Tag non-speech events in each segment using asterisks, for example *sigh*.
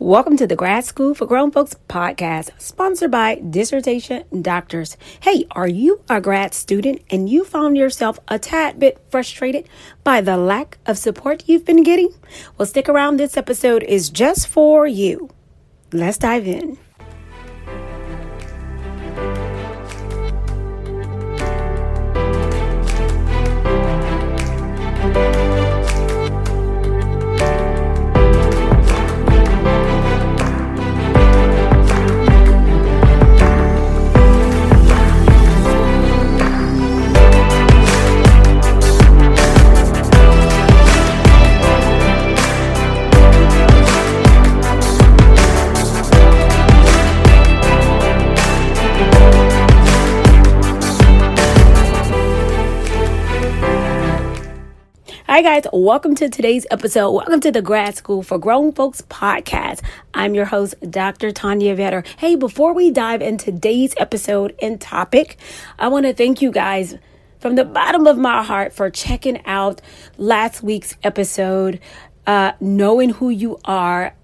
Welcome to the Grad School for Grown Folks podcast, sponsored by Dissertation Doctors. Hey, are you a grad student and you found yourself a tad bit frustrated by the lack of support you've been getting? Well, stick around. This episode is just for you. Let's dive in. Hi, guys. Welcome to today's episode. Welcome to the Grad School for Grown Folks podcast. I'm your host, Dr. Tanya Vetter. Hey, before we dive into today's episode and topic, I want to thank you guys from the bottom of my heart for checking out last week's episode, uh, knowing who you are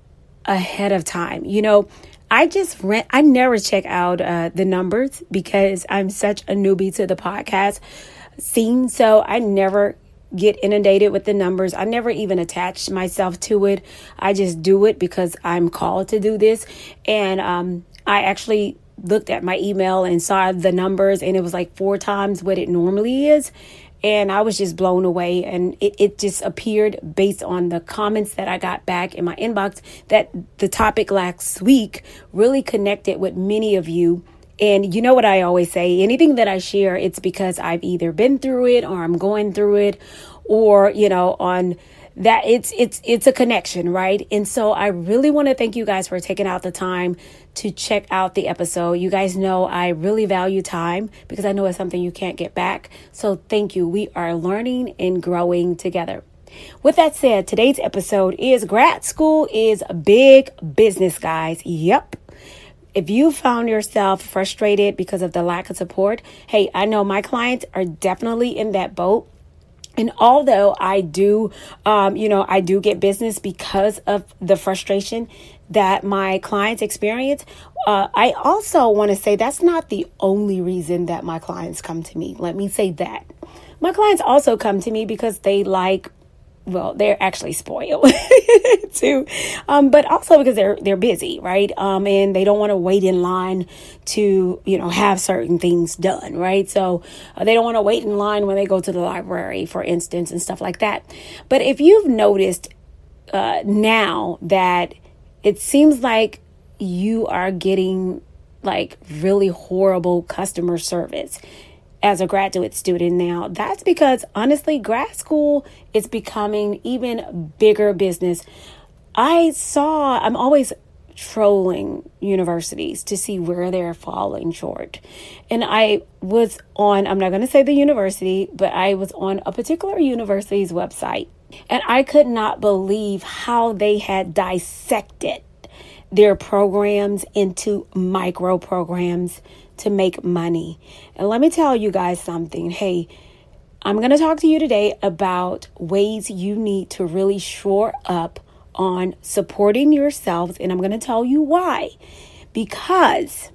ahead of time. You know, I just rent, I never check out uh, the numbers because I'm such a newbie to the podcast scene. So I never get inundated with the numbers. I never even attached myself to it. I just do it because I'm called to do this. And um, I actually looked at my email and saw the numbers, and it was like four times what it normally is. And I was just blown away. And it, it just appeared based on the comments that I got back in my inbox that the topic last week really connected with many of you and you know what I always say anything that I share, it's because I've either been through it or I'm going through it or, you know, on that it's it's it's a connection right? And so i really want to thank you guys for taking out the time to check out the episode. You guys know i really value time because i know it's something you can't get back. So thank you. We are learning and growing together. With that said today's episode is grad school is big business guys. Yep if you found yourself frustrated because of the lack of support, hey, I know my clients are definitely in that boat. And although I do, um, you know, I do get business because of the frustration that my clients experience, uh, I also want to say that's not the only reason that my clients come to me. Let me say that. My clients also come to me because they like well, they're actually spoiled *laughs* too, um, but also because they're they're busy, right? Um, and they don't want to wait in line to you know have certain things done, right? So uh, they don't want to wait in line when they go to the library, for instance, and stuff like that. But if you've noticed uh, now that it seems like you are getting like really horrible customer service as a graduate student now. That's because honestly, grad school is becoming even bigger business. I saw, I'm always trolling universities to see where they're falling short. And I was on, I'm not going to say the university, but I was on a particular university's website. And I could not believe how they had dissected their programs into micro programs to make money. And let me tell you guys something. Hey, I'm going to talk to you today about ways you need to really shore up on supporting yourselves. And I'm going to tell you why. Because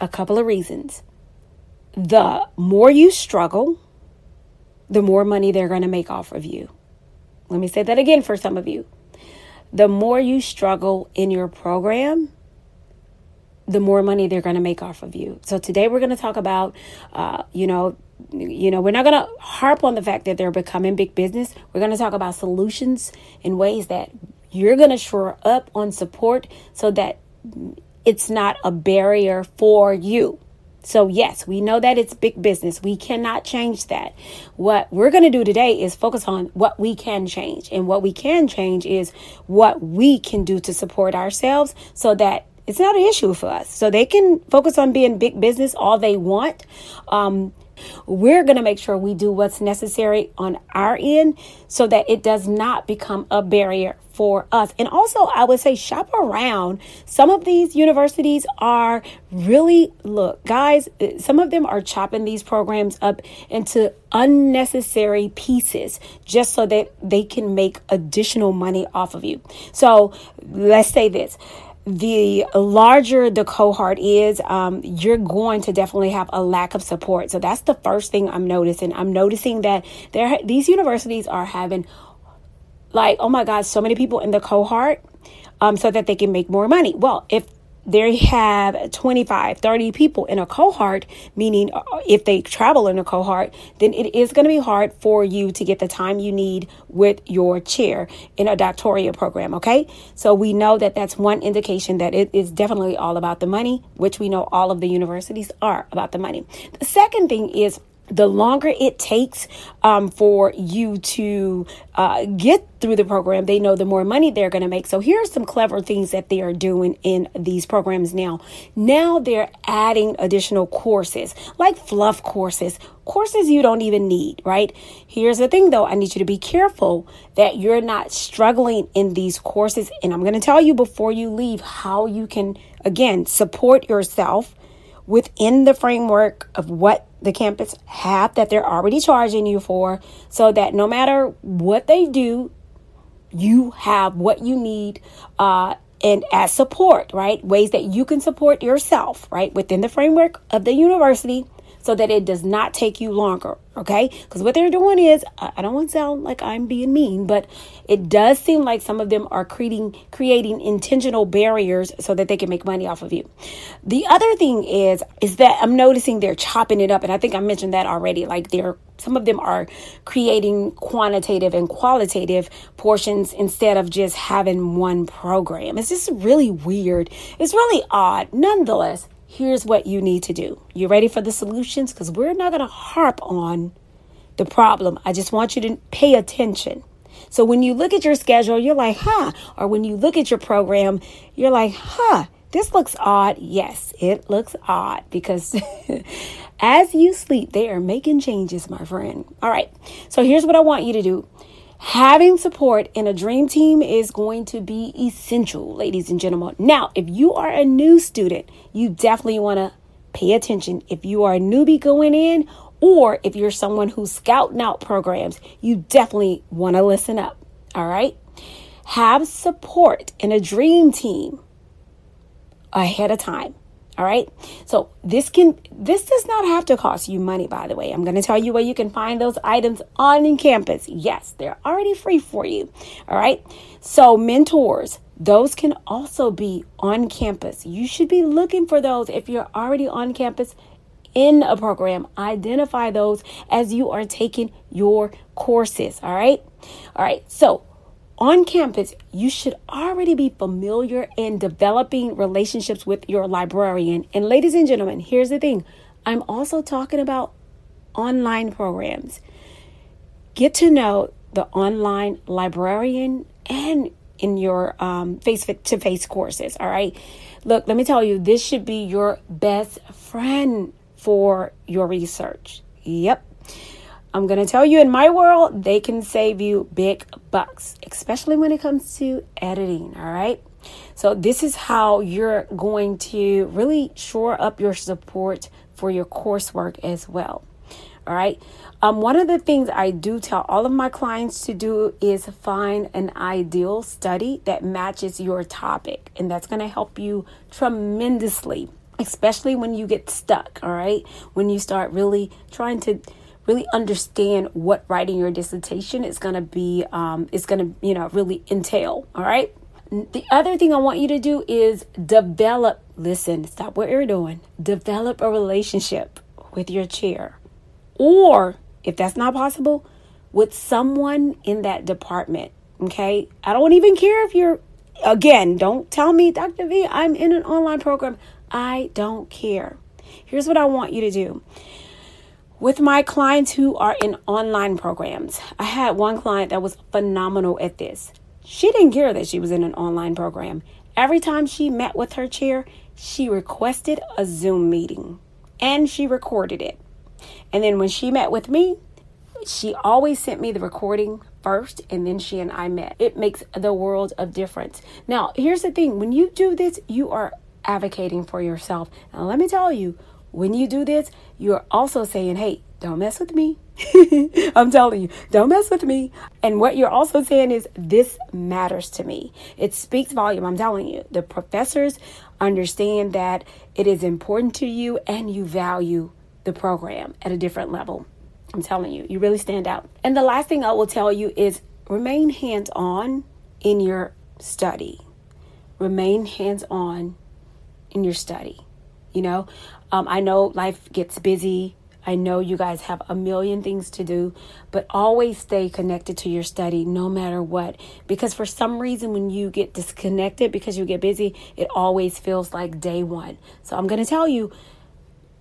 a couple of reasons. The more you struggle, the more money they're going to make off of you. Let me say that again for some of you. The more you struggle in your program, the more money they're going to make off of you. So today we're going to talk about, uh, you know, you know, we're not going to harp on the fact that they're becoming big business. We're going to talk about solutions in ways that you're going to shore up on support so that it's not a barrier for you. So, yes, we know that it's big business. We cannot change that. What we're going to do today is focus on what we can change. And what we can change is what we can do to support ourselves so that it's not an issue for us. So they can focus on being big business all they want. Um, We're going to make sure we do what's necessary on our end so that it does not become a barrier for us. And also, I would say shop around. Some of these universities are really, look, guys, some of them are chopping these programs up into unnecessary pieces just so that they can make additional money off of you. So let's say this the larger the cohort is, um, you're going to definitely have a lack of support. So that's the first thing I'm noticing. I'm noticing that there these universities are having like, oh my God, so many people in the cohort um, so that they can make more money. Well, if they have 25, 30 people in a cohort, meaning uh, if they travel in a cohort, then it is going to be hard for you to get the time you need with your chair in a doctoral program. Okay. So we know that that's one indication that it is definitely all about the money, which we know all of the universities are about the money. The second thing is the longer it takes um, for you to uh, get through the program, they know the more money they're going to make. So here's some clever things that they are doing in these programs now. Now they're adding additional courses, like fluff courses, courses you don't even need, right? Here's the thing though, I need you to be careful that you're not struggling in these courses. And I'm going to tell you before you leave how you can, again, support yourself within the framework of what the campus have that they're already charging you for so that no matter what they do, you have what you need uh, and as support, right? Ways that you can support yourself, right? Within the framework of the university so that it does not take you longer. Okay. Because what they're doing is, I don't want to sound like I'm being mean, but it does seem like some of them are creating, creating intentional barriers so that they can make money off of you. The other thing is, is that I'm noticing they're chopping it up. And I think I mentioned that already. Like they're, some of them are creating quantitative and qualitative portions instead of just having one program. It's just really weird. It's really odd. Nonetheless, here's what you need to do. You ready for the solutions? Because we're not going to harp on the problem. I just want you to pay attention. So when you look at your schedule, you're like, huh. Or when you look at your program, you're like, huh, this looks odd. Yes, it looks odd because *laughs* as you sleep, they are making changes, my friend. All right. So here's what I want you to do. Having support in a dream team is going to be essential, ladies and gentlemen. Now, if you are a new student, you definitely want to pay attention. If you are a newbie going in, or if you're someone who's scouting out programs, you definitely want to listen up. All right. Have support in a dream team ahead of time. All right. So this can this does not have to cost you money, by the way. I'm going to tell you where you can find those items on campus. Yes, they're already free for you. All right. So mentors, those can also be on campus. You should be looking for those if you're already on campus in a program. Identify those as you are taking your courses. All right. All right. So on campus, you should already be familiar in developing relationships with your librarian. And ladies and gentlemen, here's the thing I'm also talking about online programs. Get to know the online librarian and in your um, face to face courses. All right. Look, let me tell you, this should be your best friend for your research. Yep. I'm going to tell you in my world, they can save you big bucks, especially when it comes to editing. All right. So, this is how you're going to really shore up your support for your coursework as well. All right. Um, one of the things I do tell all of my clients to do is find an ideal study that matches your topic, and that's going to help you tremendously, especially when you get stuck. All right. When you start really trying to really understand what writing your dissertation is going to be um, is going to you know really entail all right? The other thing i want you to do is develop listen stop what you're doing. Develop a relationship with your chair. Or if that's not possible with someone in that department okay? I don't even care if you're again don't tell me dr v i'm in an online program. I don't care. Here's what i want you to do with my clients who are in online programs. I had one client that was phenomenal at this. She didn't care that she was in an online program. Every time she met with her chair, she requested a Zoom meeting and she recorded it. And then when she met with me, she always sent me the recording first and then she and I met. It makes the world of difference. Now, here's the thing when you do this, you are advocating for yourself. Now, let me tell you, when you do this, you're also saying, hey, don't mess with me. *laughs* I'm telling you, don't mess with me. And what you're also saying is, this matters to me. It speaks volume. I'm telling you, the professors understand that it is important to you and you value the program at a different level. I'm telling you, you really stand out. And the last thing I will tell you is remain hands on in your study. Remain hands on in your study. You know, um, I know life gets busy. I know you guys have a million things to do, but always stay connected to your study no matter what. Because for some reason, when you get disconnected because you get busy, it always feels like day one. So I'm going to tell you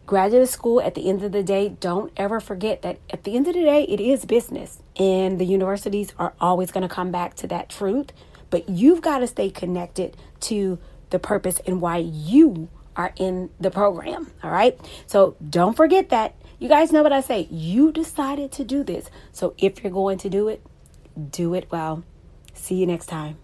graduate school at the end of the day don't ever forget that at the end of the day it is business and the universities are always going to come back to that truth but you've got to stay connected to the purpose and why you are in the program all right? So don't forget that. You guys know what i say. You decided to do this. So if you're going to do it do it well. See you next time